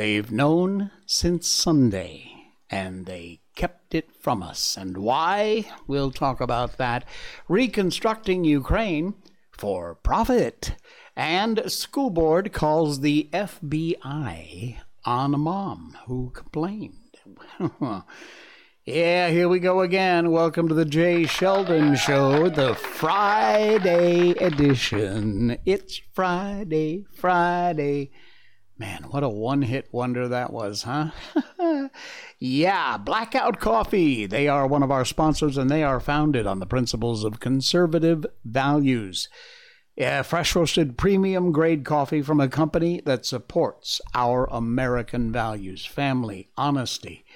they've known since Sunday, and they kept it from us. And why? We'll talk about that. Reconstructing Ukraine for profit. And school board calls the FBI on a mom who complained. yeah, here we go again. Welcome to the Jay Sheldon Show, the Friday edition. It's Friday, Friday. Man, what a one hit wonder that was, huh? yeah, Blackout Coffee. They are one of our sponsors and they are founded on the principles of conservative values. Yeah, fresh roasted premium grade coffee from a company that supports our American values family, honesty.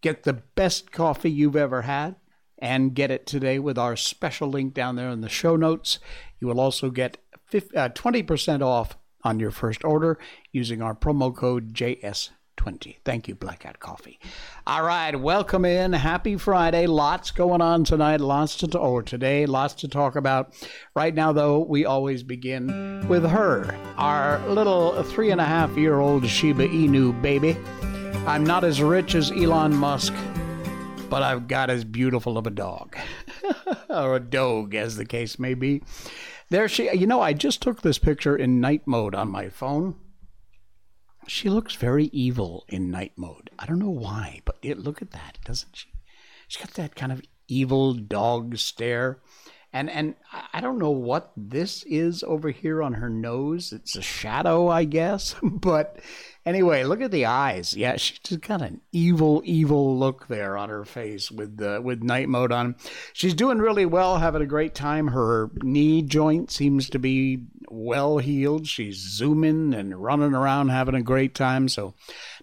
Get the best coffee you've ever had and get it today with our special link down there in the show notes. You will also get 50, uh, 20% off on your first order using our promo code JAYS20. Thank you, Blackout Coffee. All right, welcome in. Happy Friday. Lots going on tonight. Lots to or today. Lots to talk about. Right now, though, we always begin with her, our little three and a half year old Shiba Inu baby. I'm not as rich as Elon Musk, but I've got as beautiful of a dog, or a dog, as the case may be. There she, you know, I just took this picture in night mode on my phone. She looks very evil in night mode. I don't know why, but it, look at that, doesn't she? She's got that kind of evil dog stare. And and I don't know what this is over here on her nose. It's a shadow, I guess. But Anyway, look at the eyes. Yeah, she just got an evil, evil look there on her face with the with night mode on. She's doing really well, having a great time. Her knee joint seems to be well healed. She's zooming and running around, having a great time. So,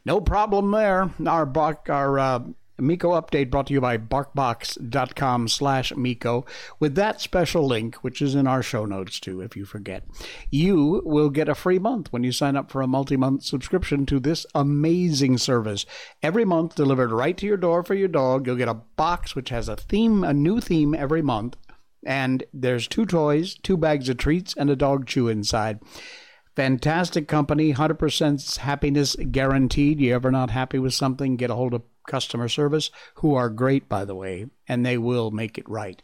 no problem there. Our buck, our uh, Miko update brought to you by barkbox.com slash Miko with that special link, which is in our show notes too, if you forget. You will get a free month when you sign up for a multi-month subscription to this amazing service. Every month delivered right to your door for your dog. You'll get a box which has a theme, a new theme every month. And there's two toys, two bags of treats, and a dog chew inside. Fantastic company, 100% happiness guaranteed. You ever not happy with something, get a hold of customer service, who are great, by the way, and they will make it right.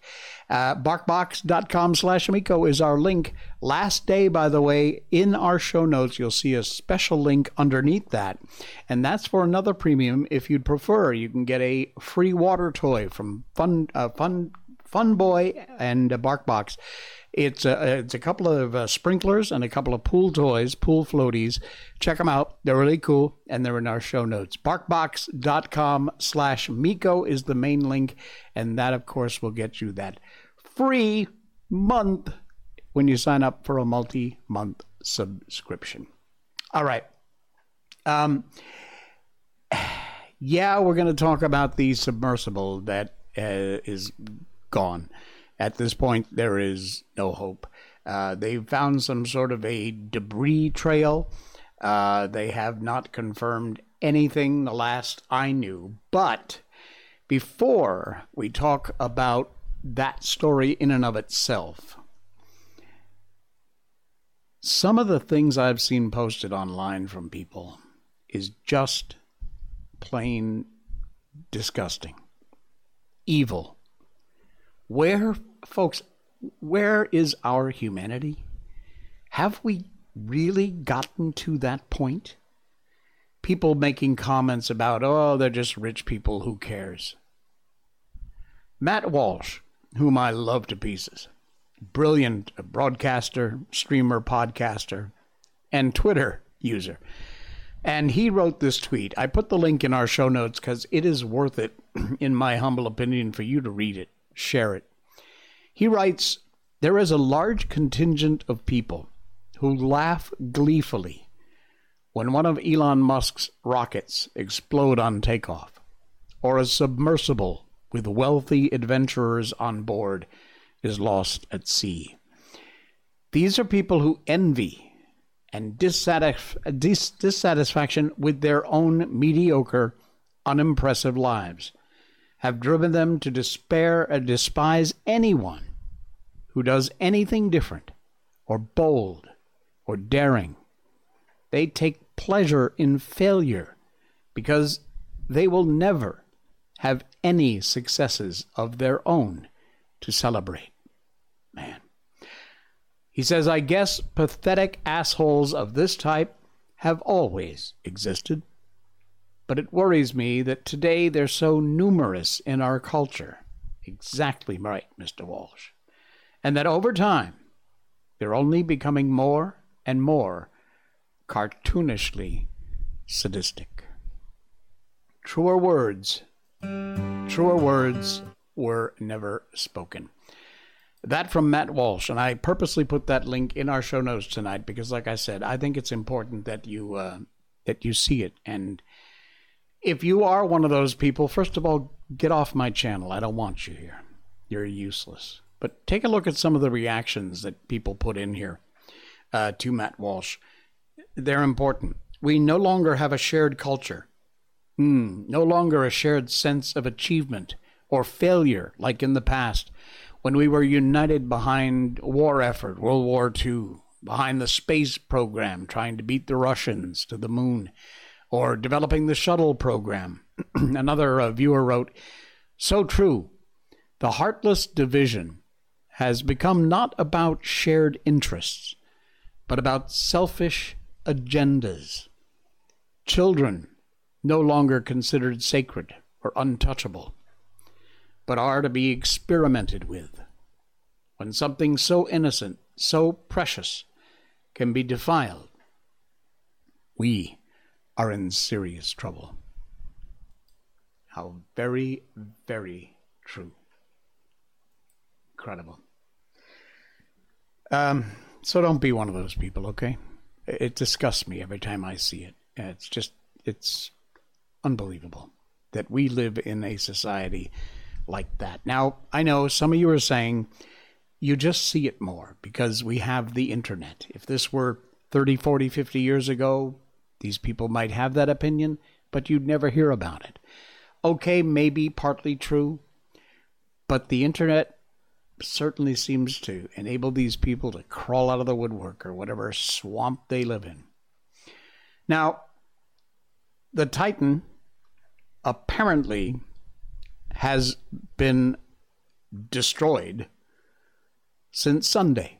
Uh, barkbox.com slash Amico is our link. Last day, by the way, in our show notes, you'll see a special link underneath that. And that's for another premium if you'd prefer. You can get a free water toy from Fun, uh, Fun, Fun Boy and BarkBox. It's a, it's a couple of uh, sprinklers and a couple of pool toys, pool floaties. Check them out. They're really cool, and they're in our show notes. Barkbox.com slash Miko is the main link, and that, of course, will get you that free month when you sign up for a multi-month subscription. All right. Um, yeah, we're going to talk about the submersible that uh, is gone. At this point, there is no hope. Uh, they've found some sort of a debris trail. Uh, they have not confirmed anything the last I knew. But before we talk about that story in and of itself, some of the things I've seen posted online from people is just plain disgusting, evil. Where, folks, where is our humanity? Have we really gotten to that point? People making comments about, oh, they're just rich people, who cares? Matt Walsh, whom I love to pieces, brilliant broadcaster, streamer, podcaster, and Twitter user. And he wrote this tweet. I put the link in our show notes because it is worth it, in my humble opinion, for you to read it share it. He writes There is a large contingent of people who laugh gleefully when one of Elon Musk's rockets explode on takeoff, or a submersible with wealthy adventurers on board is lost at sea. These are people who envy and dissatisf- dis- dissatisfaction with their own mediocre, unimpressive lives have driven them to despair and despise anyone who does anything different or bold or daring. They take pleasure in failure because they will never have any successes of their own to celebrate. Man. He says, I guess pathetic assholes of this type have always existed. But it worries me that today they're so numerous in our culture. Exactly right, Mr. Walsh. And that over time, they're only becoming more and more cartoonishly sadistic. Truer words, truer words were never spoken. That from Matt Walsh, and I purposely put that link in our show notes tonight because, like I said, I think it's important that you uh, that you see it. And if you are one of those people, first of all, get off my channel. I don't want you here. You're useless. But take a look at some of the reactions that people put in here uh, to Matt Walsh. They're important. We no longer have a shared culture. Hmm, no longer a shared sense of achievement or failure like in the past when we were united behind war effort, World War II, behind the space program, trying to beat the Russians to the moon, or developing the shuttle program. Another uh, viewer wrote, So true. The heartless division has become not about shared interests, but about selfish agendas. Children no longer considered sacred or untouchable, but are to be experimented with. When something so innocent, so precious, can be defiled, we are in serious trouble. How very, very true. Incredible. Um, so don't be one of those people, okay? It disgusts me every time I see it. It's just, it's unbelievable that we live in a society like that. Now, I know some of you are saying you just see it more because we have the internet. If this were 30, 40, 50 years ago, these people might have that opinion, but you'd never hear about it. Okay, maybe partly true, but the internet certainly seems to enable these people to crawl out of the woodwork or whatever swamp they live in. Now, the Titan apparently has been destroyed since Sunday.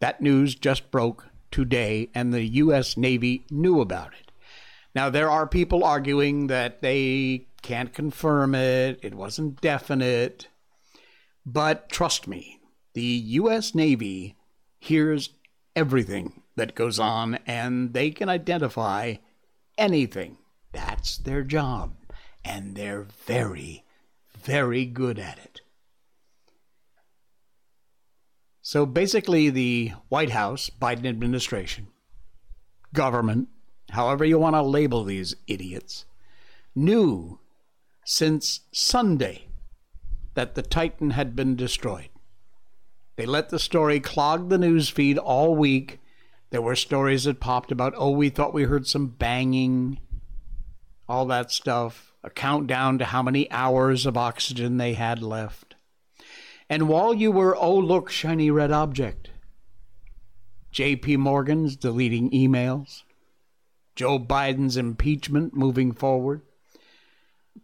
That news just broke today, and the U.S. Navy knew about it. Now, there are people arguing that they can't confirm it, it wasn't definite. But trust me, the U.S. Navy hears everything that goes on and they can identify anything. That's their job. And they're very, very good at it. So basically, the White House, Biden administration, government, however you want to label these idiots, knew since Sunday that the Titan had been destroyed. They let the story clog the news feed all week. There were stories that popped about, oh, we thought we heard some banging, all that stuff, a countdown to how many hours of oxygen they had left. And while you were, oh, look, shiny red object, J.P. Morgan's deleting emails, Joe Biden's impeachment moving forward,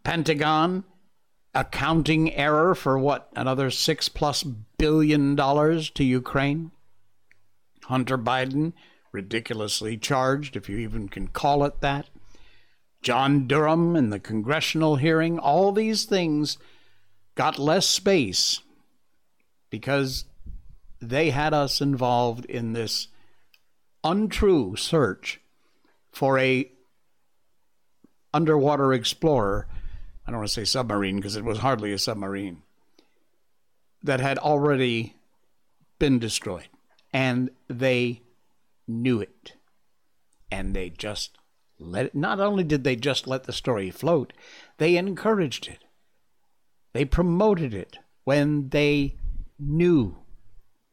Pentagon accounting error for what another six plus billion dollars to Ukraine. Hunter Biden ridiculously charged, if you even can call it that. John Durham in the congressional hearing, all these things got less space because they had us involved in this untrue search for a underwater explorer I don't want to say submarine because it was hardly a submarine, that had already been destroyed. And they knew it. And they just let it, not only did they just let the story float, they encouraged it. They promoted it when they knew,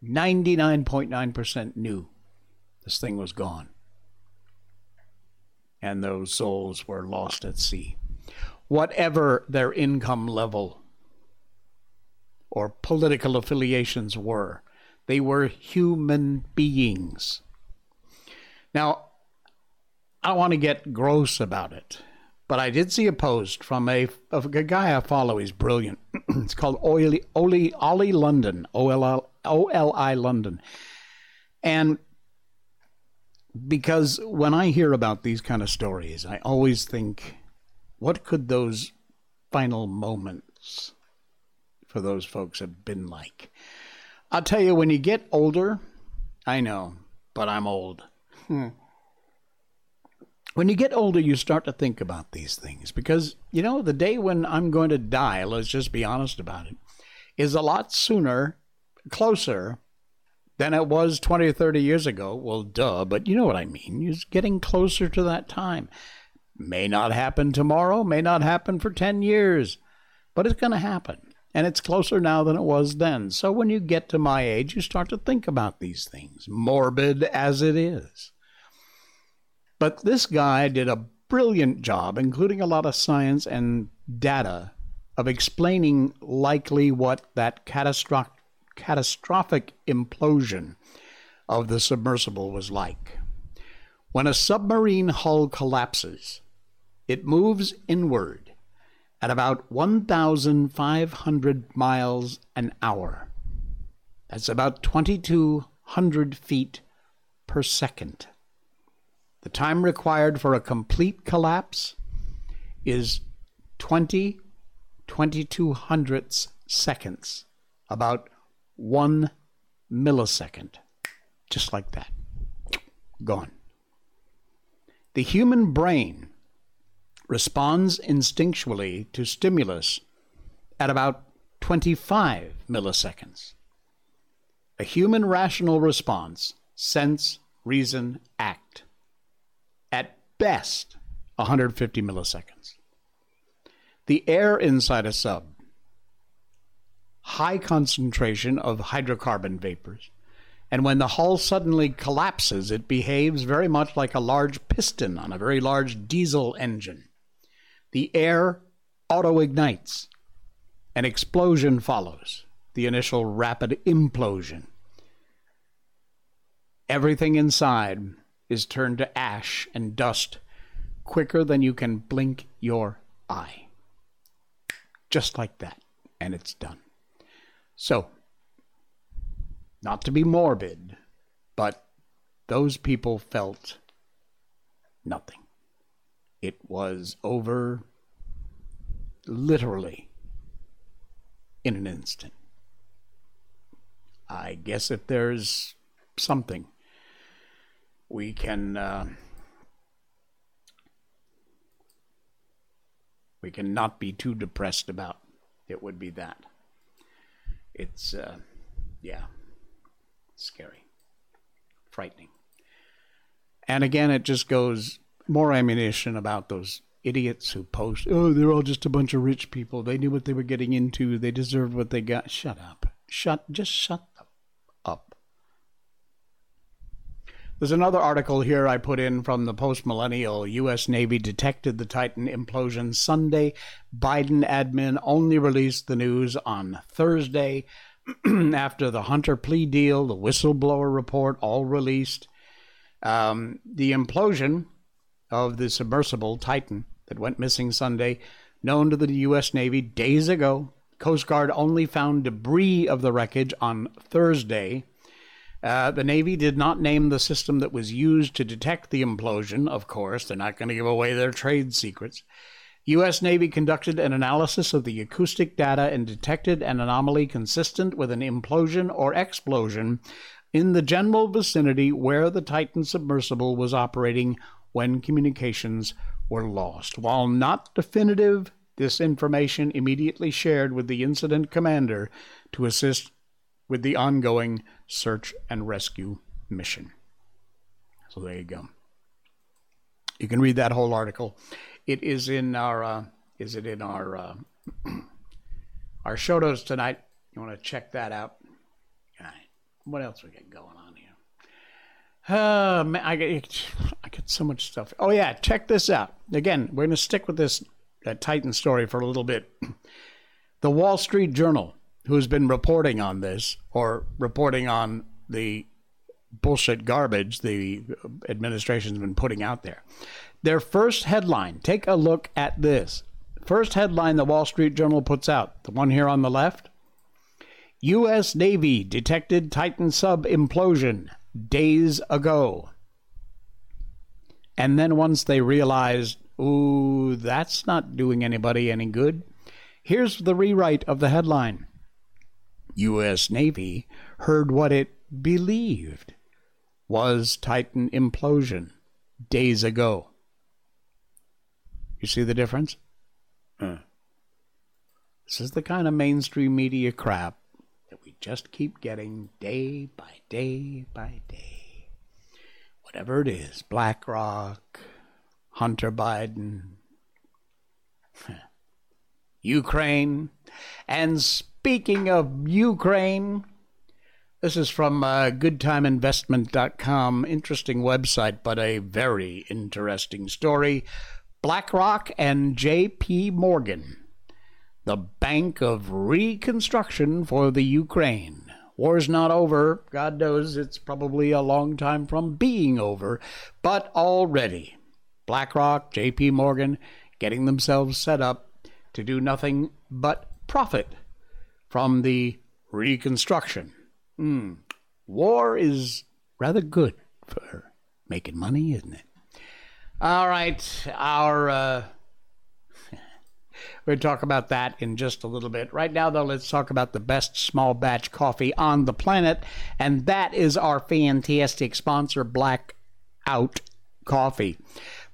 99.9% knew this thing was gone. And those souls were lost at sea whatever their income level or political affiliations were. They were human beings. Now, I want to get gross about it, but I did see a post from a, a guy I follow. He's brilliant. it's called Oli, Oli, Ollie London, O-L-I London. And because when I hear about these kind of stories, I always think, what could those final moments for those folks have been like? I'll tell you, when you get older, I know, but I'm old. Hmm. When you get older, you start to think about these things because, you know, the day when I'm going to die, let's just be honest about it, is a lot sooner, closer than it was 20 or 30 years ago. Well, duh, but you know what I mean. It's getting closer to that time. May not happen tomorrow, may not happen for 10 years, but it's going to happen. And it's closer now than it was then. So when you get to my age, you start to think about these things, morbid as it is. But this guy did a brilliant job, including a lot of science and data, of explaining likely what that catastrophic catastrophic implosion of the submersible was like. When a submarine hull collapses, it moves inward at about 1,500 miles an hour. That's about 2,200 feet per second. The time required for a complete collapse is 20 22 hundredths seconds, about one millisecond. Just like that. Gone. The human brain responds instinctually to stimulus at about 25 milliseconds. A human rational response, sense, reason, act, best 150 milliseconds. The air inside a sub high concentration of hydrocarbon vapors. And when the hull suddenly collapses, it behaves very much like a large piston on a very large diesel engine. The air auto ignites. An explosion follows, the initial rapid implosion. Everything inside is turned to ash and dust quicker than you can blink your eye. Just like that. And it's done. So, not to be morbid, but those people felt nothing. It was over literally in an instant. I guess if there's something we can uh, we can not be too depressed about, it would be that it's uh, yeah, scary, frightening. And again, it just goes more ammunition about those idiots who post, oh, they're all just a bunch of rich people. They knew what they were getting into. They deserved what they got. Shut up. Shut, just shut up. There's another article here I put in from the post millennial. U.S. Navy detected the Titan implosion Sunday. Biden admin only released the news on Thursday after the Hunter plea deal, the whistleblower report, all released. Um, the implosion of the submersible Titan that went missing Sunday, known to the U.S. Navy days ago. Coast Guard only found debris of the wreckage on Thursday. Uh, the Navy did not name the system that was used to detect the implosion, of course. They're not going to give away their trade secrets. U.S. Navy conducted an analysis of the acoustic data and detected an anomaly consistent with an implosion or explosion in the general vicinity where the Titan submersible was operating when communications were lost. While not definitive, this information immediately shared with the incident commander to assist with the ongoing search and rescue mission. So there you go. You can read that whole article. It is in our uh, is it in our uh, our show notes tonight. You want to check that out. What else we got going on here? Uh, man, I get I get so much stuff. Oh yeah, check this out. Again, we're going to stick with this uh, Titan story for a little bit. The Wall Street Journal who's been reporting on this or reporting on the bullshit garbage the administration's been putting out there. Their first headline, take a look at this. First headline the Wall Street Journal puts out, the one here on the left U.S. Navy detected Titan sub implosion days ago. And then once they realized, ooh, that's not doing anybody any good, here's the rewrite of the headline U.S. Navy heard what it believed was Titan implosion days ago. You see the difference? Uh. This is the kind of mainstream media crap that we just keep getting day by day by day. Whatever it is BlackRock, Hunter Biden, Ukraine. And speaking of Ukraine, this is from uh, goodtimeinvestment.com. Interesting website, but a very interesting story. BlackRock and JP Morgan, the Bank of Reconstruction for the Ukraine. War's not over. God knows it's probably a long time from being over, but already BlackRock, JP Morgan getting themselves set up to do nothing but profit from the reconstruction. Mm. War is rather good for making money, isn't it? All right, our uh, we'll talk about that in just a little bit. Right now, though, let's talk about the best small batch coffee on the planet, and that is our fantastic sponsor, Blackout Coffee.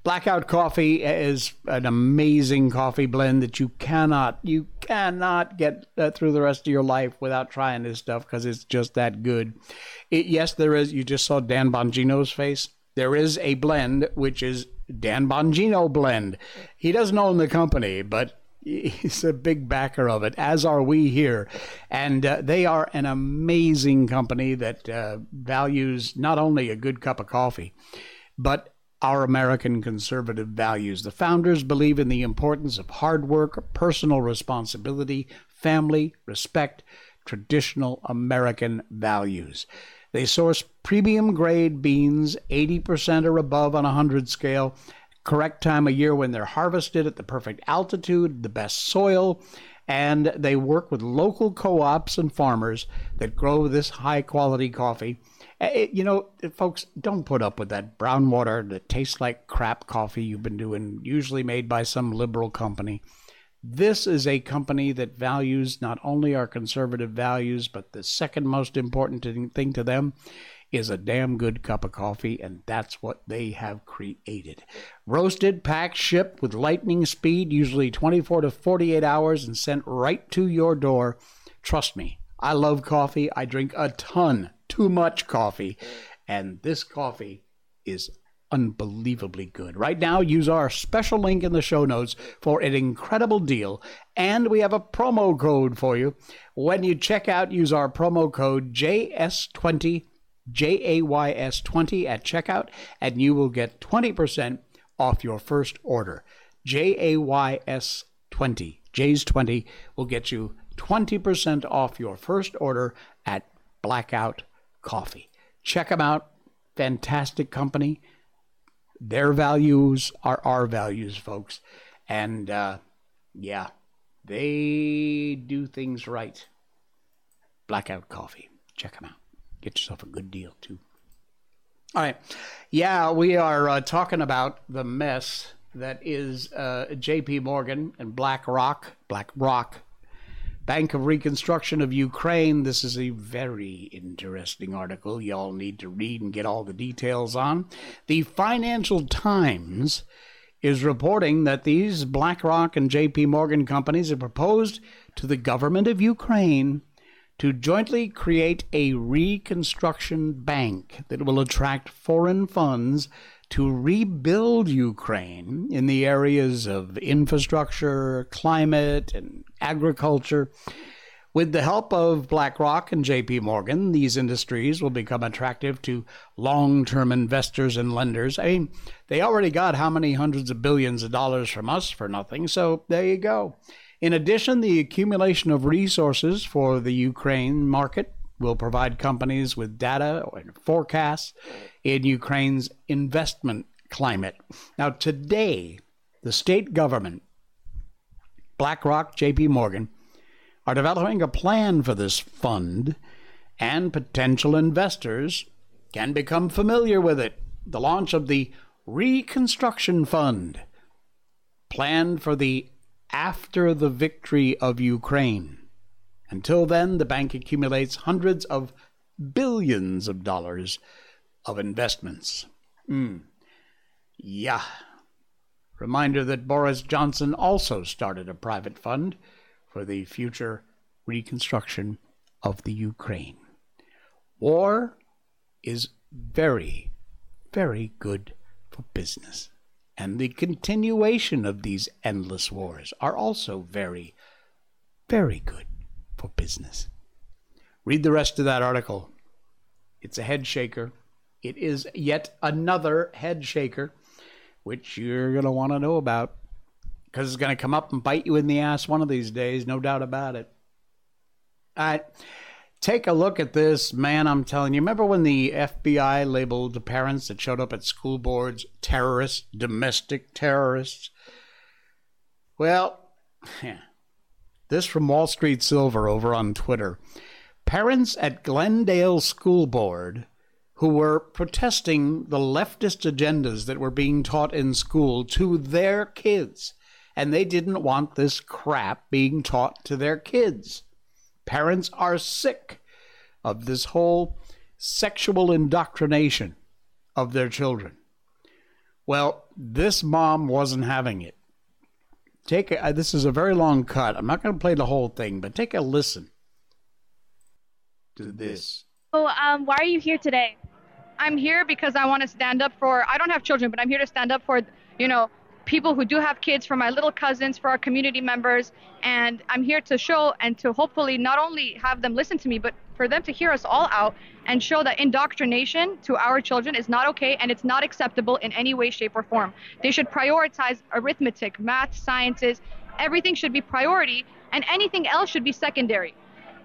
Blackout Coffee is an amazing coffee blend that you cannot you cannot get uh, through the rest of your life without trying this stuff because it's just that good. It, yes, there is. You just saw Dan Bongino's face. There is a blend which is Dan Bongino blend. He doesn't own the company, but he's a big backer of it, as are we here. And uh, they are an amazing company that uh, values not only a good cup of coffee, but our American conservative values. The founders believe in the importance of hard work, personal responsibility, family, respect, traditional American values. They source premium grade beans, 80% or above on a 100 scale, correct time of year when they're harvested at the perfect altitude, the best soil, and they work with local co ops and farmers that grow this high quality coffee it, eh, eh, you know, folks, don't put up with that brown water that tastes like crap coffee you've been doing, usually made by some liberal company. This is a company that values not only our conservative values, but the second most important thing to them is a damn good cup of coffee, and that's what they have created. Roasted, packed, shipped with lightning speed, usually 24 to 48 hours, and sent right to your door. Trust me, I love coffee. I drink a ton too much coffee. And this coffee is unbelievably good. Right now, use our special link in the show notes for an incredible deal. And we have a promo code for you. When you check out, use our promo code JAYS20, J A Y S 20 at checkout, and you will get 20% off your first order. J A Y S 20, J's 20 will get you 20% off your first order at Blackout Coffee. Check them out. Fantastic company. Their values are our values, folks. And uh, yeah, they do things right. Blackout Coffee. Check them out. Get yourself a good deal, too. All right. Yeah, we are uh, talking about the mess that is uh, JP Morgan and BlackRock, BlackRock Bank of Reconstruction of Ukraine. This is a very interesting article y'all need to read and get all the details on. The Financial Times is reporting that these BlackRock and JP Morgan companies have proposed to the government of Ukraine to jointly create a reconstruction bank that will attract foreign funds to rebuild Ukraine in the areas of infrastructure, climate, and agriculture. With the help of BlackRock and JP Morgan, these industries will become attractive to long term investors and lenders. I mean, they already got how many hundreds of billions of dollars from us for nothing, so there you go. In addition, the accumulation of resources for the Ukraine market will provide companies with data and forecasts in Ukraine's investment climate. Now, today, the state government, BlackRock, JP Morgan, are developing a plan for this fund, and potential investors can become familiar with it. The launch of the Reconstruction Fund, planned for the after the victory of Ukraine. Until then, the bank accumulates hundreds of billions of dollars of investments. Mm. Yeah. Reminder that Boris Johnson also started a private fund for the future reconstruction of the Ukraine. War is very, very good for business. And the continuation of these endless wars are also very, very good for business. Read the rest of that article. It's a head shaker. It is yet another head shaker, which you're going to want to know about because it's going to come up and bite you in the ass one of these days, no doubt about it. All right. Take a look at this, man. I'm telling you. Remember when the FBI labeled parents that showed up at school boards terrorists, domestic terrorists? Well, yeah. This from Wall Street Silver over on Twitter. Parents at Glendale School Board who were protesting the leftist agendas that were being taught in school to their kids. And they didn't want this crap being taught to their kids. Parents are sick of this whole sexual indoctrination of their children. Well, this mom wasn't having it take a, this is a very long cut. I'm not going to play the whole thing, but take a listen to this. So, um, why are you here today? I'm here because I want to stand up for. I don't have children, but I'm here to stand up for, you know, people who do have kids, for my little cousins, for our community members, and I'm here to show and to hopefully not only have them listen to me, but for them to hear us all out and show that indoctrination to our children is not okay and it's not acceptable in any way, shape, or form. They should prioritize arithmetic, math, sciences. Everything should be priority, and anything else should be secondary.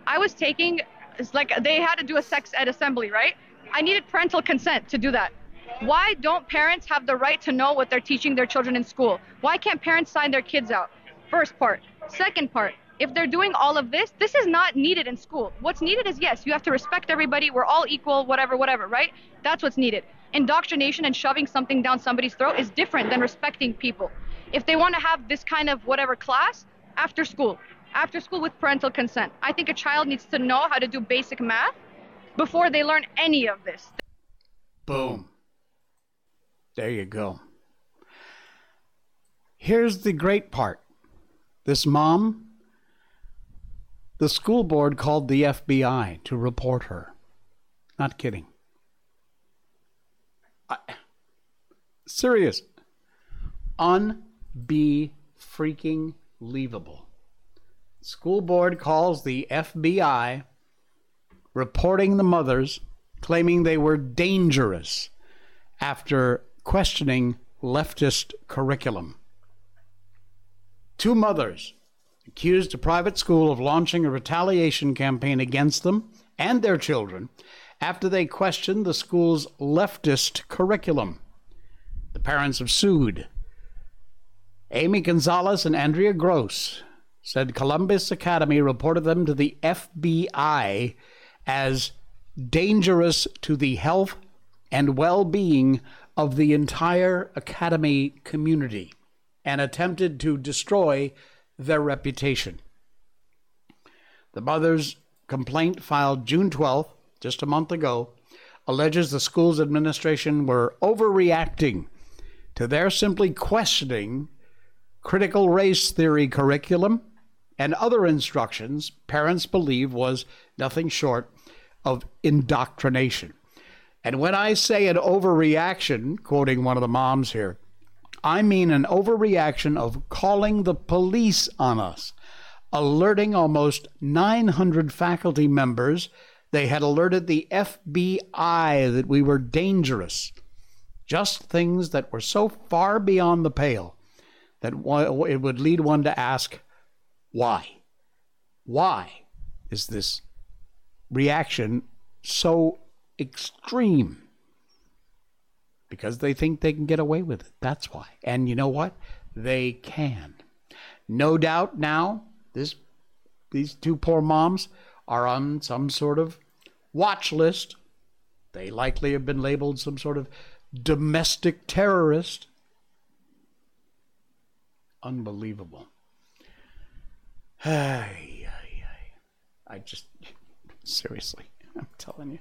I was taking, it's like they had to do a sex ed assembly, right? I needed parental consent to do that. Why don't parents have the right to know what they're teaching their children in school? Why can't parents sign their kids out? First part. Second part, if they're doing all of this, this is not needed in school. What's needed is yes, you have to respect everybody. We're all equal, whatever, whatever, right? That's what's needed. Indoctrination and shoving something down somebody's throat is different than respecting people. If they want to have this kind of whatever class, after school, after school with parental consent. I think a child needs to know how to do basic math before they learn any of this. Boom. There you go. Here's the great part this mom the school board called the FBI to report her. Not kidding. I, serious. Unbe freaking believable. School board calls the FBI reporting the mothers claiming they were dangerous after questioning leftist curriculum. Two mothers accused a private school of launching a retaliation campaign against them and their children after they questioned the school's leftist curriculum. The parents have sued. Amy Gonzalez and Andrea Gross said Columbus Academy reported them to the FBI as dangerous to the health and well being of the entire academy community and attempted to destroy their reputation. The mother's complaint, filed June 12th, just a month ago, alleges the school's administration were overreacting to their simply questioning critical race theory curriculum and other instructions parents believe was nothing short of indoctrination. And when I say an overreaction, quoting one of the moms here, I mean an overreaction of calling the police on us, alerting almost 900 faculty members. They had alerted the FBI that we were dangerous. Just things that were so far beyond the pale that it would lead one to ask, why? Why is this reaction so extreme? Because they think they can get away with it. That's why. And you know what? They can. No doubt now, this these two poor moms are on some sort of watch list. They likely have been labeled some sort of domestic terrorist. Unbelievable. Ay. I just, seriously, I'm telling you.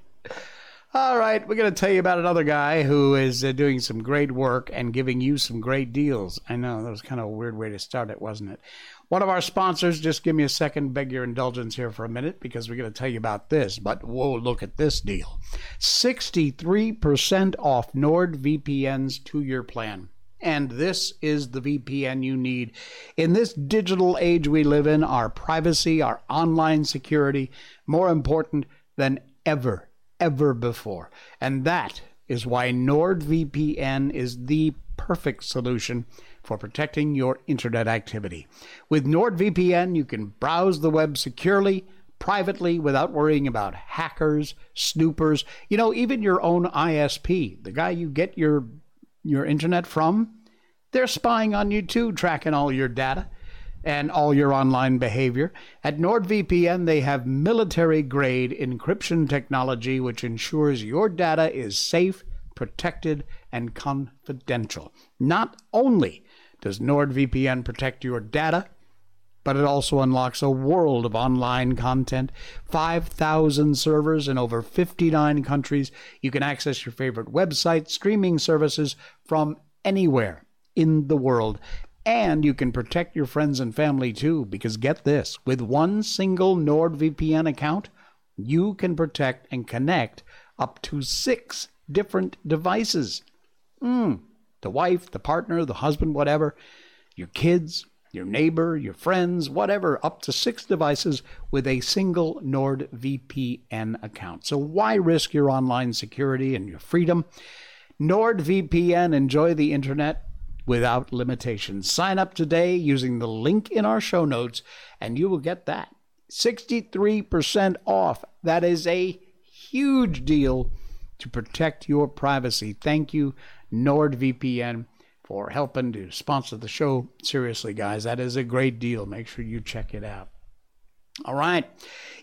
All right, we're going to tell you about another guy who is uh, doing some great work and giving you some great deals. I know that was kind of a weird way to start it, wasn't it? One of our sponsors, just give me a second, beg your indulgence here for a minute because we're going to tell you about this. But whoa, look at this deal 63% off NordVPN's two year plan. And this is the VPN you need. In this digital age we live in, our privacy, our online security, more important than ever, ever before. And that is why NordVPN is the perfect solution for protecting your internet activity. With NordVPN, you can browse the web securely, privately, without worrying about hackers, snoopers, you know, even your own ISP, the guy you get your your internet from, they're spying on you too, tracking all your data and all your online behavior. At NordVPN, they have military grade encryption technology which ensures your data is safe, protected, and confidential. Not only does NordVPN protect your data, but it also unlocks a world of online content. 5,000 servers in over 59 countries. You can access your favorite websites, streaming services from anywhere in the world. And you can protect your friends and family too, because get this with one single NordVPN account, you can protect and connect up to six different devices. Mm, the wife, the partner, the husband, whatever, your kids, your neighbor, your friends, whatever, up to six devices with a single NordVPN account. So why risk your online security and your freedom? NordVPN, enjoy the internet without limitations. Sign up today using the link in our show notes, and you will get that 63% off. That is a huge deal to protect your privacy. Thank you, NordVPN for helping to sponsor the show. Seriously, guys, that is a great deal. Make sure you check it out. All right.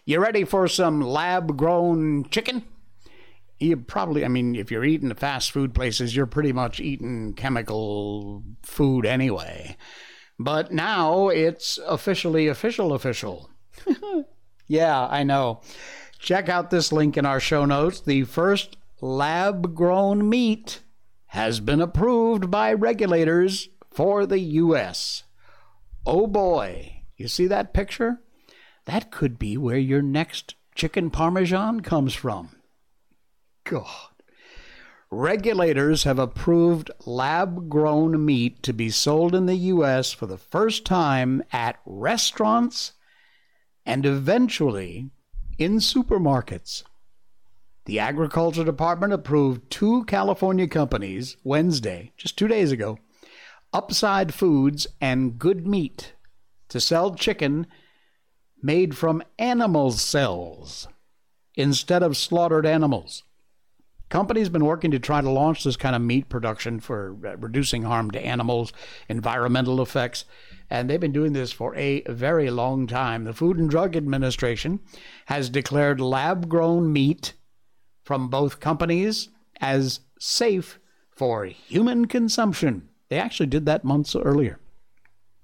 You ready for some lab grown chicken? You probably, I mean, if you're eating the fast food places, you're pretty much eating chemical food anyway. But now it's officially official, official. yeah, I know. Check out this link in our show notes. The first lab grown meat has been approved by regulators for the U.S. Oh boy, you see that picture? That could be where your next chicken parmesan comes from. God. Regulators have approved lab grown meat to be sold in the U.S. for the first time at restaurants and eventually in supermarkets. The Agriculture Department approved two California companies Wednesday, just two days ago, Upside Foods and Good Meat, to sell chicken made from animal cells instead of slaughtered animals. Company's been working to try to launch this kind of meat production for uh, reducing harm to animals, environmental effects, and they've been doing this for a very long time. The Food and Drug Administration has declared lab grown meat from both companies as safe for human consumption. They actually did that months earlier.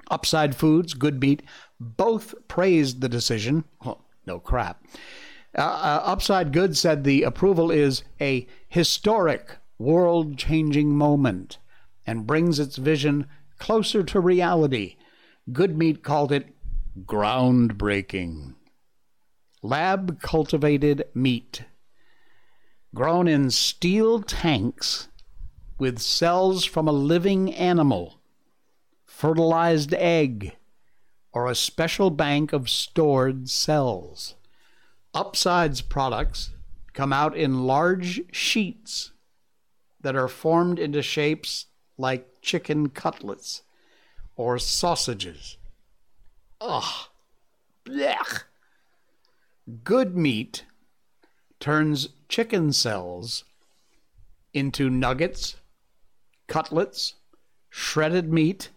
Upside Foods, Good Meat, both praised the decision. Well, no crap. Uh, uh, Upside Good said the approval is a historic, world changing moment and brings its vision closer to reality. Good Meat called it groundbreaking. Lab cultivated meat grown in steel tanks with cells from a living animal, fertilized egg, or a special bank of stored cells. Upsides products come out in large sheets that are formed into shapes like chicken cutlets or sausages. Ugh. Blech. Good meat turns chicken cells into nuggets, cutlets, shredded meat,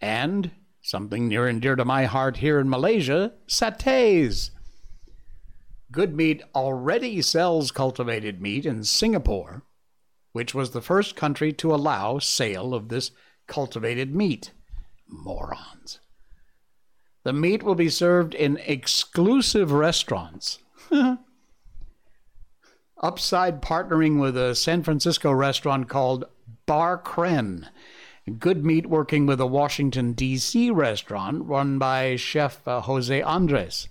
and something near and dear to my heart here in Malaysia, satays. Good Meat already sells cultivated meat in Singapore, which was the first country to allow sale of this cultivated meat. Morons. The meat will be served in exclusive restaurants. Upside partnering with a San Francisco restaurant called Bar Crenn. Good Meat working with a Washington, D.C. restaurant run by chef uh, Jose Andres.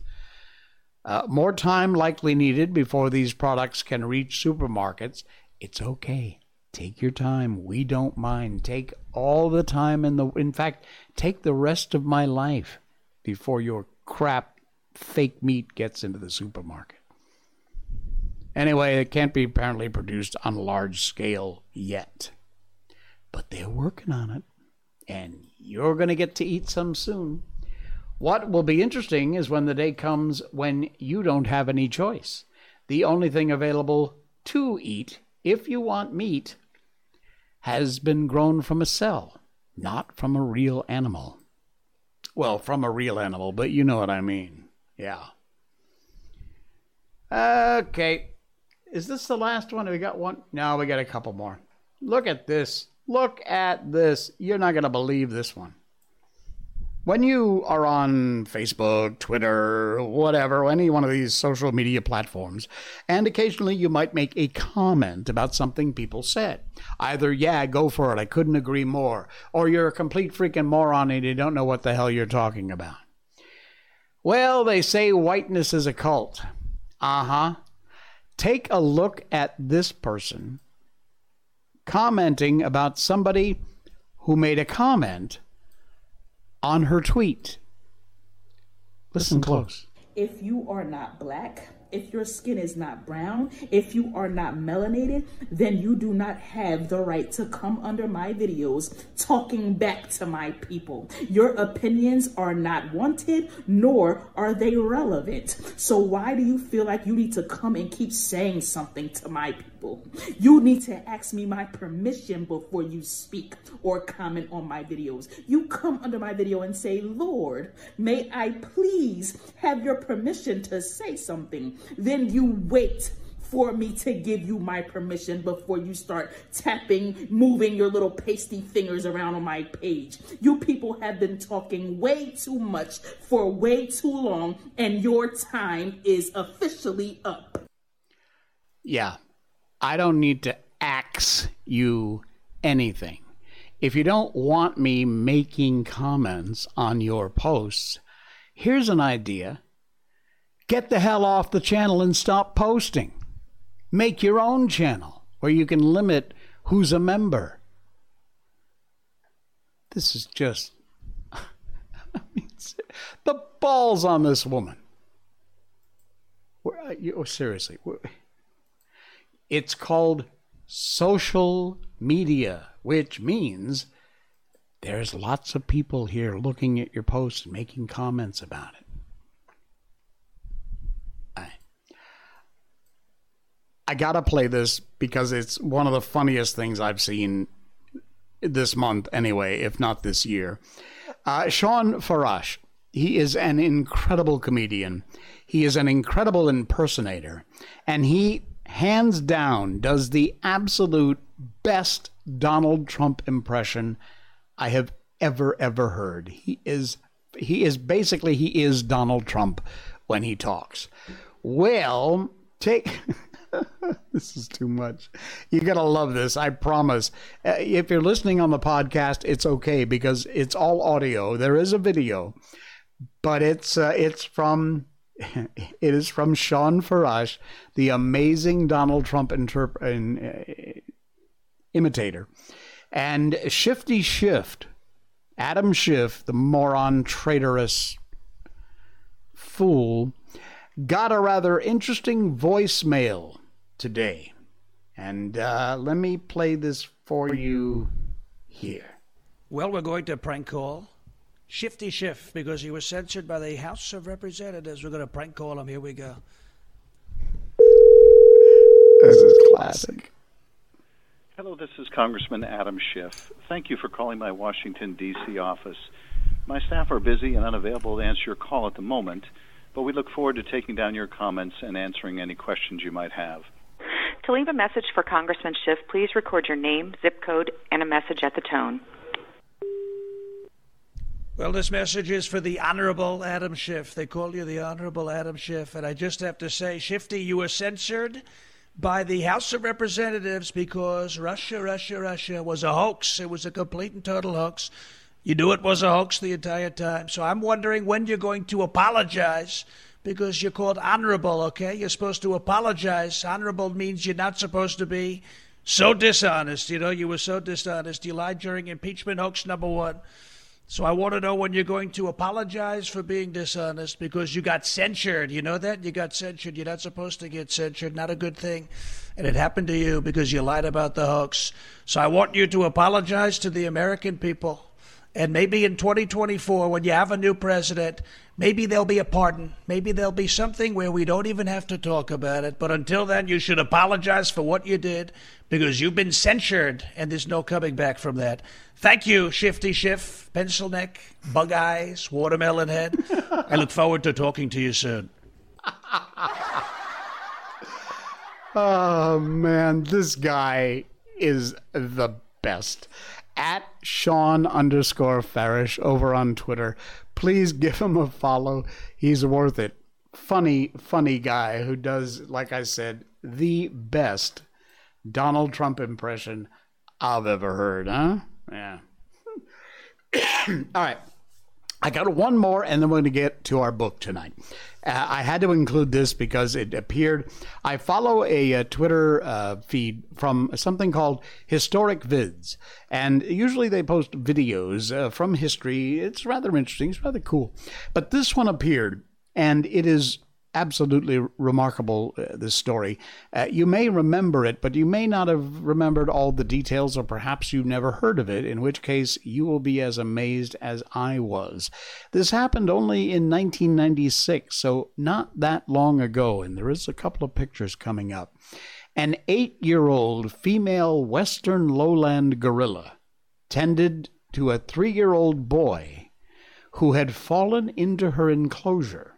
Uh, more time likely needed before these products can reach supermarkets. It's okay. Take your time. We don't mind. Take all the time in the in fact, take the rest of my life before your crap fake meat gets into the supermarket. Anyway, it can't be apparently produced on a large scale yet. But they're working on it. And you're going to get to eat some soon. What will be interesting is when the day comes when you don't have any choice. The only thing available to eat, if you want meat, has been grown from a cell, not from a real animal. Well, from a real animal, but you know what I mean. Yeah. Okay. Is this the last one? We got one? No, we got a couple more. Look at this. Look at this. You're not going to believe this one. When you are on Facebook, Twitter, whatever, any one of these social media platforms, and occasionally you might make a comment about something people said. Either, yeah, go for it, I couldn't agree more, or you're a complete freaking moron and you don't know what the hell you're talking about. Well, they say whiteness is a cult. Uh huh. Take a look at this person commenting about somebody who made a comment on her tweet. Listen close. If you are not black, if your skin is not brown, if you are not melanated, then you do not have the right to come under my videos talking back to my people. Your opinions are not wanted, nor are they relevant. So why do you feel like you need to come and keep saying something to my people? You need to ask me my permission before you speak or comment on my videos. You come under my video and say, Lord, may I please have your permission to say something then you wait for me to give you my permission before you start tapping, moving your little pasty fingers around on my page. You people have been talking way too much for way too long, and your time is officially up. Yeah, I don't need to ax you anything. If you don't want me making comments on your posts, here's an idea Get the hell off the channel and stop posting. Make your own channel where you can limit who's a member. This is just. The balls on this woman. Uh, oh, seriously. It's called social media, which means there's lots of people here looking at your posts and making comments about it. I gotta play this because it's one of the funniest things I've seen this month, anyway, if not this year. Uh, Shawn Farash, he is an incredible comedian. He is an incredible impersonator, and he hands down does the absolute best Donald Trump impression I have ever ever heard. He is he is basically he is Donald Trump when he talks. Well, take this is too much. You got to love this. I promise. Uh, if you're listening on the podcast, it's okay because it's all audio. There is a video, but it's uh, it's from it is from Shawn Farash, the amazing Donald Trump interp- uh, imitator, and Shifty Shift, Adam Schiff, the moron, traitorous fool, got a rather interesting voicemail today. And uh, let me play this for you here. Well, we're going to prank call Shifty Schiff because he was censored by the House of Representatives. We're going to prank call him. Here we go. This is Classic. Hello, this is Congressman Adam Schiff. Thank you for calling my Washington, D.C. office. My staff are busy and unavailable to answer your call at the moment, but we look forward to taking down your comments and answering any questions you might have. To leave a message for Congressman Schiff, please record your name, zip code, and a message at the tone. Well, this message is for the Honorable Adam Schiff. They call you the Honorable Adam Schiff. And I just have to say, Shifty, you were censored by the House of Representatives because Russia, Russia, Russia was a hoax. It was a complete and total hoax. You knew it was a hoax the entire time. So I'm wondering when you're going to apologize because you're called honorable, okay? You're supposed to apologize. Honorable means you're not supposed to be so dishonest. You know, you were so dishonest. You lied during impeachment hoax number one. So I want to know when you're going to apologize for being dishonest because you got censured. You know that? You got censured. You're not supposed to get censured. Not a good thing. And it happened to you because you lied about the hoax. So I want you to apologize to the American people. And maybe in 2024, when you have a new president, maybe there'll be a pardon. Maybe there'll be something where we don't even have to talk about it. But until then, you should apologize for what you did because you've been censured and there's no coming back from that. Thank you, Shifty Schiff, Pencil Neck, Bug Eyes, Watermelon Head. I look forward to talking to you soon. Oh man, this guy is the best. At Shawn underscore Farash over on Twitter. Please give him a follow. He's worth it. Funny, funny guy who does, like I said, the best Donald Trump impression I've ever heard, huh? Yeah. All right. I got one more, and then we're going to get to our book tonight. Uh, I had to include this because it appeared. I follow a, a Twitter uh, feed from something called Historic Vids, and usually they post videos uh, from history. It's rather interesting. It's rather cool. But this one appeared, and it is absolutely remarkable, uh, this story. Uh, you may remember it, but you may not have remembered all the details, or perhaps you've never heard of it, in which case you will be as amazed as I was. This happened only in 1996, so not that long ago, and there is a couple of pictures coming up. An eight year old female western lowland gorilla tended to a three year old boy who had fallen into her enclosure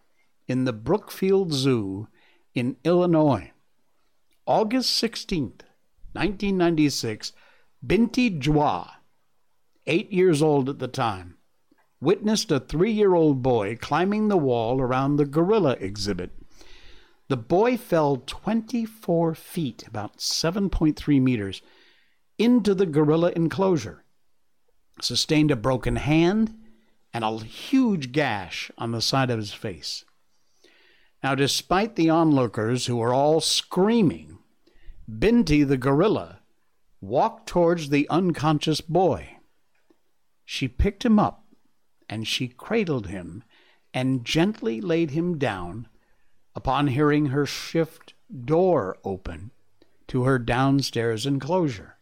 in the Brookfield Zoo in Illinois. August 16, 1996, Binti Jua, eight years old at the time, witnessed a three year old boy climbing the wall around the gorilla exhibit. The boy fell 24 feet, about 7.3 meters, into the gorilla enclosure, sustained a broken hand and a huge gash on the side of his face. Now, despite the onlookers who were all screaming, Binti the gorilla walked towards the unconscious boy. She picked him up and she cradled him and gently laid him down upon hearing her shift door open to her downstairs enclosure.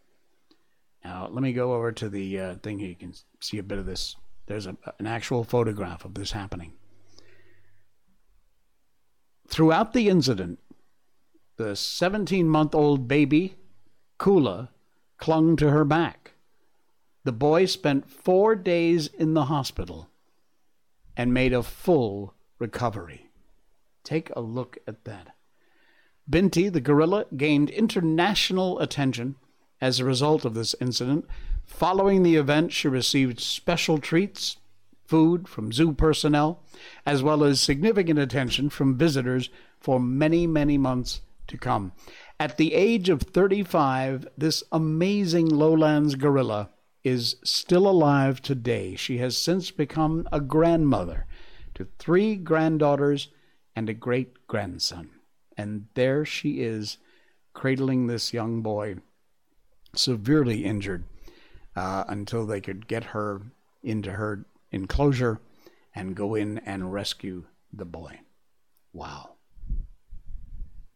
Now, let me go over to the uh, thing here. You can see a bit of this. There's a, an actual photograph of this happening. Throughout the incident, the 17 month old baby, Koola, clung to her back. The boy spent four days in the hospital and made a full recovery. Take a look at that. Binti, the gorilla, gained international attention as a result of this incident. Following the event, she received special treats, food from zoo personnel, as well as significant attention from visitors for many, many months to come. At the age of 35, this amazing lowlands gorilla is still alive today. She has since become a grandmother to three granddaughters and a great grandson. And there she is, cradling this young boy, severely injured, uh, until they could get her into her enclosure and go in and rescue the boy. Wow.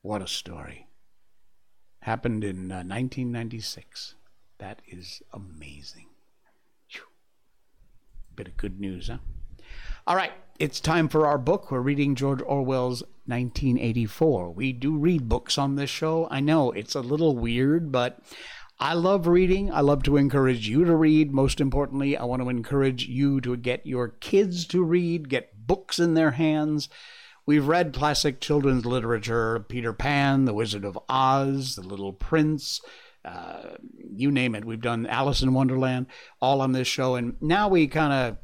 What a story. Happened in uh, 1996. That is amazing. Whew. Bit of good news, huh? All right, it's time for our book. We're reading George Orwell's 1984. We do read books on this show. I know it's a little weird, but I love reading. I love to encourage you to read. Most importantly, I want to encourage you to get your kids to read, get books in their hands. We've read classic children's literature Peter Pan, The Wizard of Oz, The Little Prince, uh, you name it. We've done Alice in Wonderland, all on this show. And now we kind of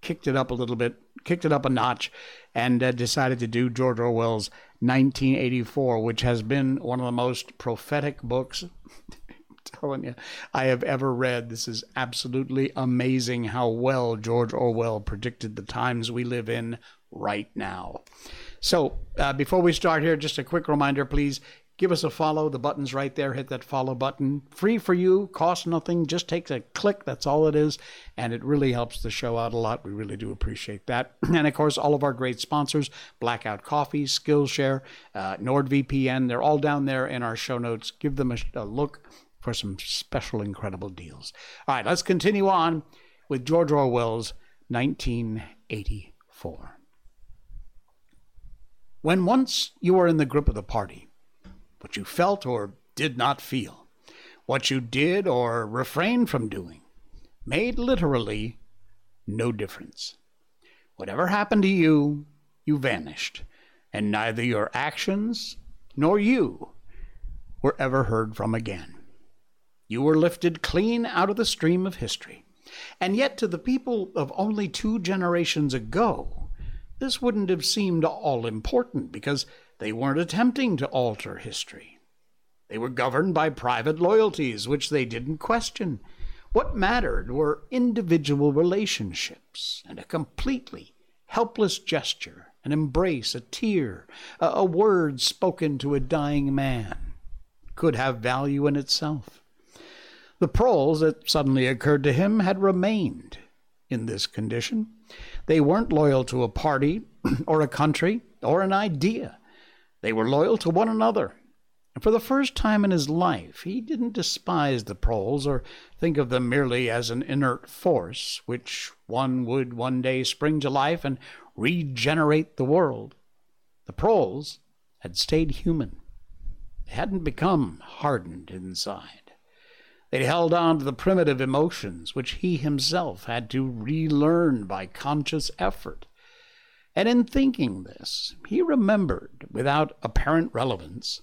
kicked it up a little bit, kicked it up a notch, and uh, decided to do George Orwell's 1984, which has been one of the most prophetic books. Telling you, I have ever read. This is absolutely amazing how well George Orwell predicted the times we live in right now. So, uh, before we start here, just a quick reminder, please give us a follow. The button's right there. Hit that follow button. Free for you, cost nothing. Just takes a click. That's all it is. And it really helps the show out a lot. We really do appreciate that. And of course, all of our great sponsors Blackout Coffee, Skillshare, uh, NordVPN, they're all down there in our show notes. Give them a, a look for some special, incredible deals. All right, let's continue on with George Orwell's 1984. When once you were in the grip of the party, what you felt or did not feel, what you did or refrained from doing, made literally no difference. Whatever happened to you, you vanished, and neither your actions nor you were ever heard from again. You were lifted clean out of the stream of history. And yet, to the people of only two generations ago, this wouldn't have seemed all important because they weren't attempting to alter history. They were governed by private loyalties, which they didn't question. What mattered were individual relationships and a completely helpless gesture, an embrace, a tear, a, word spoken to a dying man could have value in itself. The proles, it suddenly occurred to him, had remained in this condition. They weren't loyal to a party or a country or an idea. They were loyal to one another. And for the first time in his life, he didn't despise the proles or think of them merely as an inert force which one would one day spring to life and regenerate the world. The proles had stayed human. They hadn't become hardened inside. They'd held on to the primitive emotions which he himself had to relearn by conscious effort. And in thinking this, he remembered, without apparent relevance,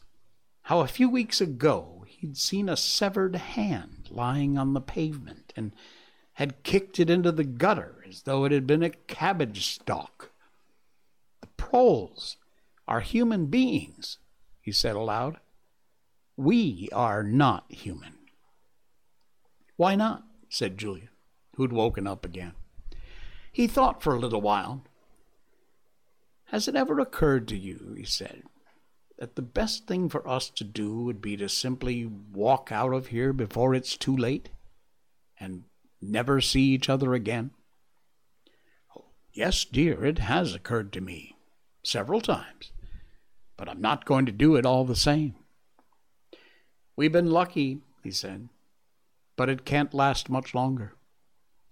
how a few weeks ago he'd seen a severed hand lying on the pavement and had kicked it into the gutter as though it had been a cabbage stalk. The proles are human beings, he said aloud. We are not human. Why not? said Julia, who'd woken up again. He thought for a little while has it ever occurred to you, he said, that the best thing for us to do would be to simply walk out of here before it's too late and never see each other again? Oh, yes, dear, it has occurred to me several times, but I'm not going to do it all the same. We've been lucky, he said, but it can't last much longer.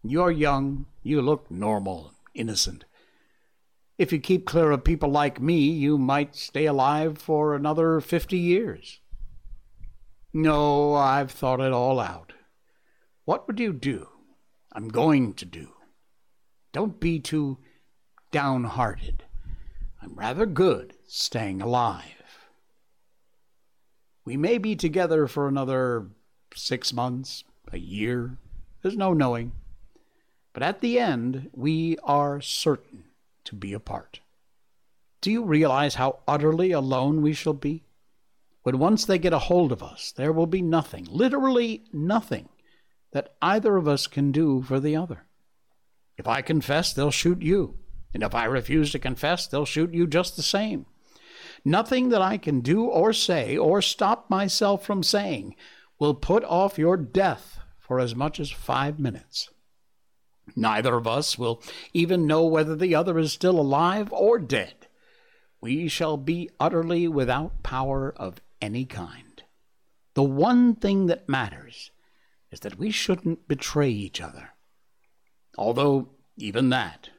You're young, you look normal, innocent. If you keep clear of people like me, you might stay alive for another fifty years. No, I've thought it all out. What would you do? I'm going to do. Don't be too downhearted. I'm rather good staying alive. We may be together for another six months, a year. There's no knowing. But at the end, we are certain to be apart. Do you realize how utterly alone we shall be? When once they get a hold of us, there will be nothing, literally nothing, that either of us can do for the other. If I confess, they'll shoot you. And if I refuse to confess, they'll shoot you just the same. Nothing that I can do or say or stop myself from saying will put off your death for as much as five minutes. Neither of us will even know whether the other is still alive or dead. We shall be utterly without power of any kind. The one thing that matters is that we shouldn't betray each other. Although, even that,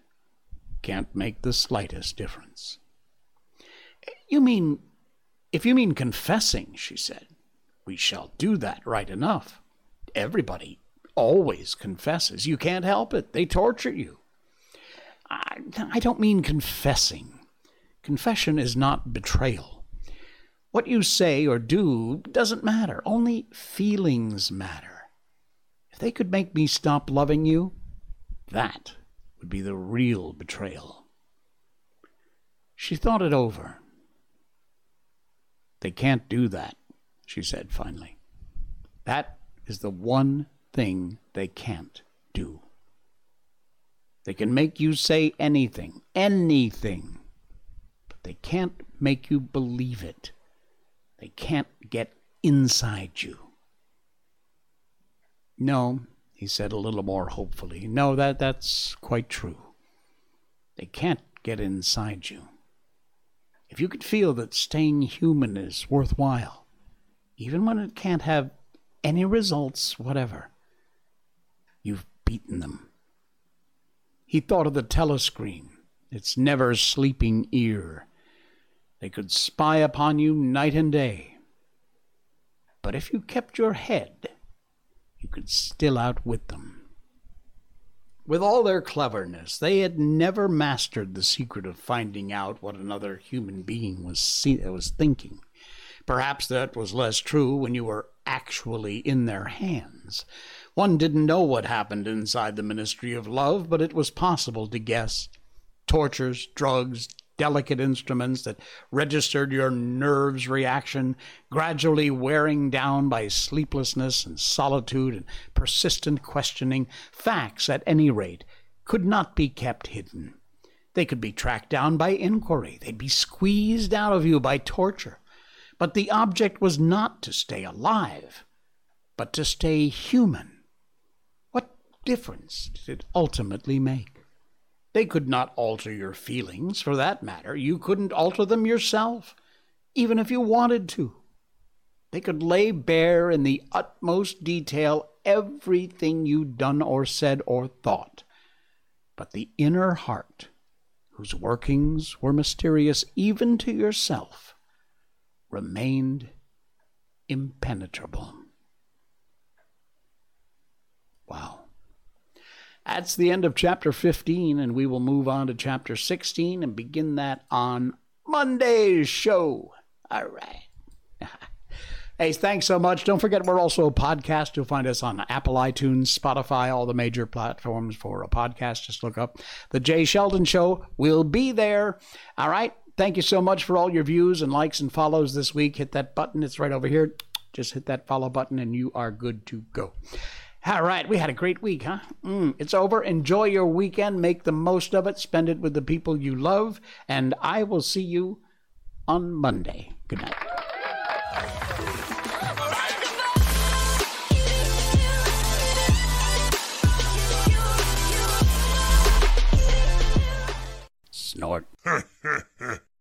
can't make the slightest difference. You mean, if you mean confessing, she said, we shall do that right enough. Everybody always confesses. You can't help it. They torture you. I, I don't mean confessing. Confession is not betrayal. What you say or do doesn't matter. Only feelings matter. If they could make me stop loving you, that would be the real betrayal. She thought it over. They can't do that, she said finally. That is the one thing they can't do. They can make you say anything, anything, but they can't make you believe it. They can't get inside you. No, he said a little more hopefully. No, that, that's quite true. They can't get inside you. If you could feel that staying human is worthwhile, even when it can't have any results whatever, you've beaten them. He thought of the telescreen, its never sleeping ear. They could spy upon you night and day. But if you kept your head, you could still outwit them. With all their cleverness, they had never mastered the secret of finding out what another human being was, see- was thinking. Perhaps that was less true when you were actually in their hands. One didn't know what happened inside the Ministry of Love, but it was possible to guess. Tortures, drugs, delicate instruments that registered your nerves' reaction, gradually wearing down by sleeplessness and solitude and persistent questioning, facts, at any rate, could not be kept hidden. They could be tracked down by inquiry. They'd be squeezed out of you by torture. But the object was not to stay alive, but to stay human What difference did it ultimately make? They could not alter your feelings, for that matter. You couldn't alter them yourself, even if you wanted to. They could lay bare in the utmost detail everything you'd done or said or thought. But the inner heart, whose workings were mysterious even to yourself, remained impenetrable. Wow. That's the end of chapter 15, and we will move on to chapter 16 and begin that on Monday's show. All right. hey, thanks so much. Don't forget, we're also a podcast. You'll find us on Apple, iTunes, Spotify, all the major platforms for a podcast. Just look up The Jay Sheldon Show. We'll be there. All right. Thank you so much for all your views and likes and follows this week. Hit that button, it's right over here. Just hit that follow button, and you are good to go. All right, we had a great week, huh? Mm, it's over. Enjoy your weekend. Make the most of it. Spend it with the people you love. And I will see you on Monday. Good night. snort.